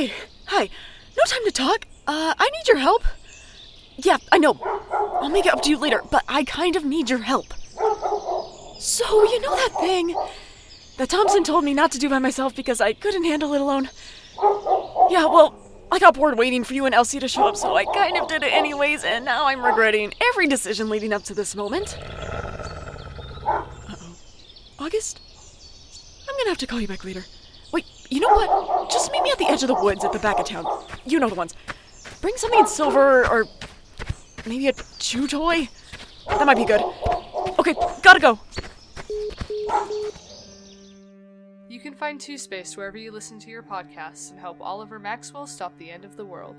no time to talk. Uh, I need your help. Yeah, I know. I'll make it up to you later, but I kind of need your help. So, you know that thing that Thompson told me not to do by myself because I couldn't handle it alone? Yeah, well, I got bored waiting for you and Elsie to show up, so I kind of did it anyways, and now I'm regretting every decision leading up to this moment. Uh oh. August? I'm gonna have to call you back later. You know what? Just meet me at the edge of the woods at the back of town. You know the ones. Bring something in silver or maybe a chew toy. That might be good. Okay, gotta go. You can find Two-Spaced wherever you listen to your podcasts and help Oliver Maxwell stop the end of the world.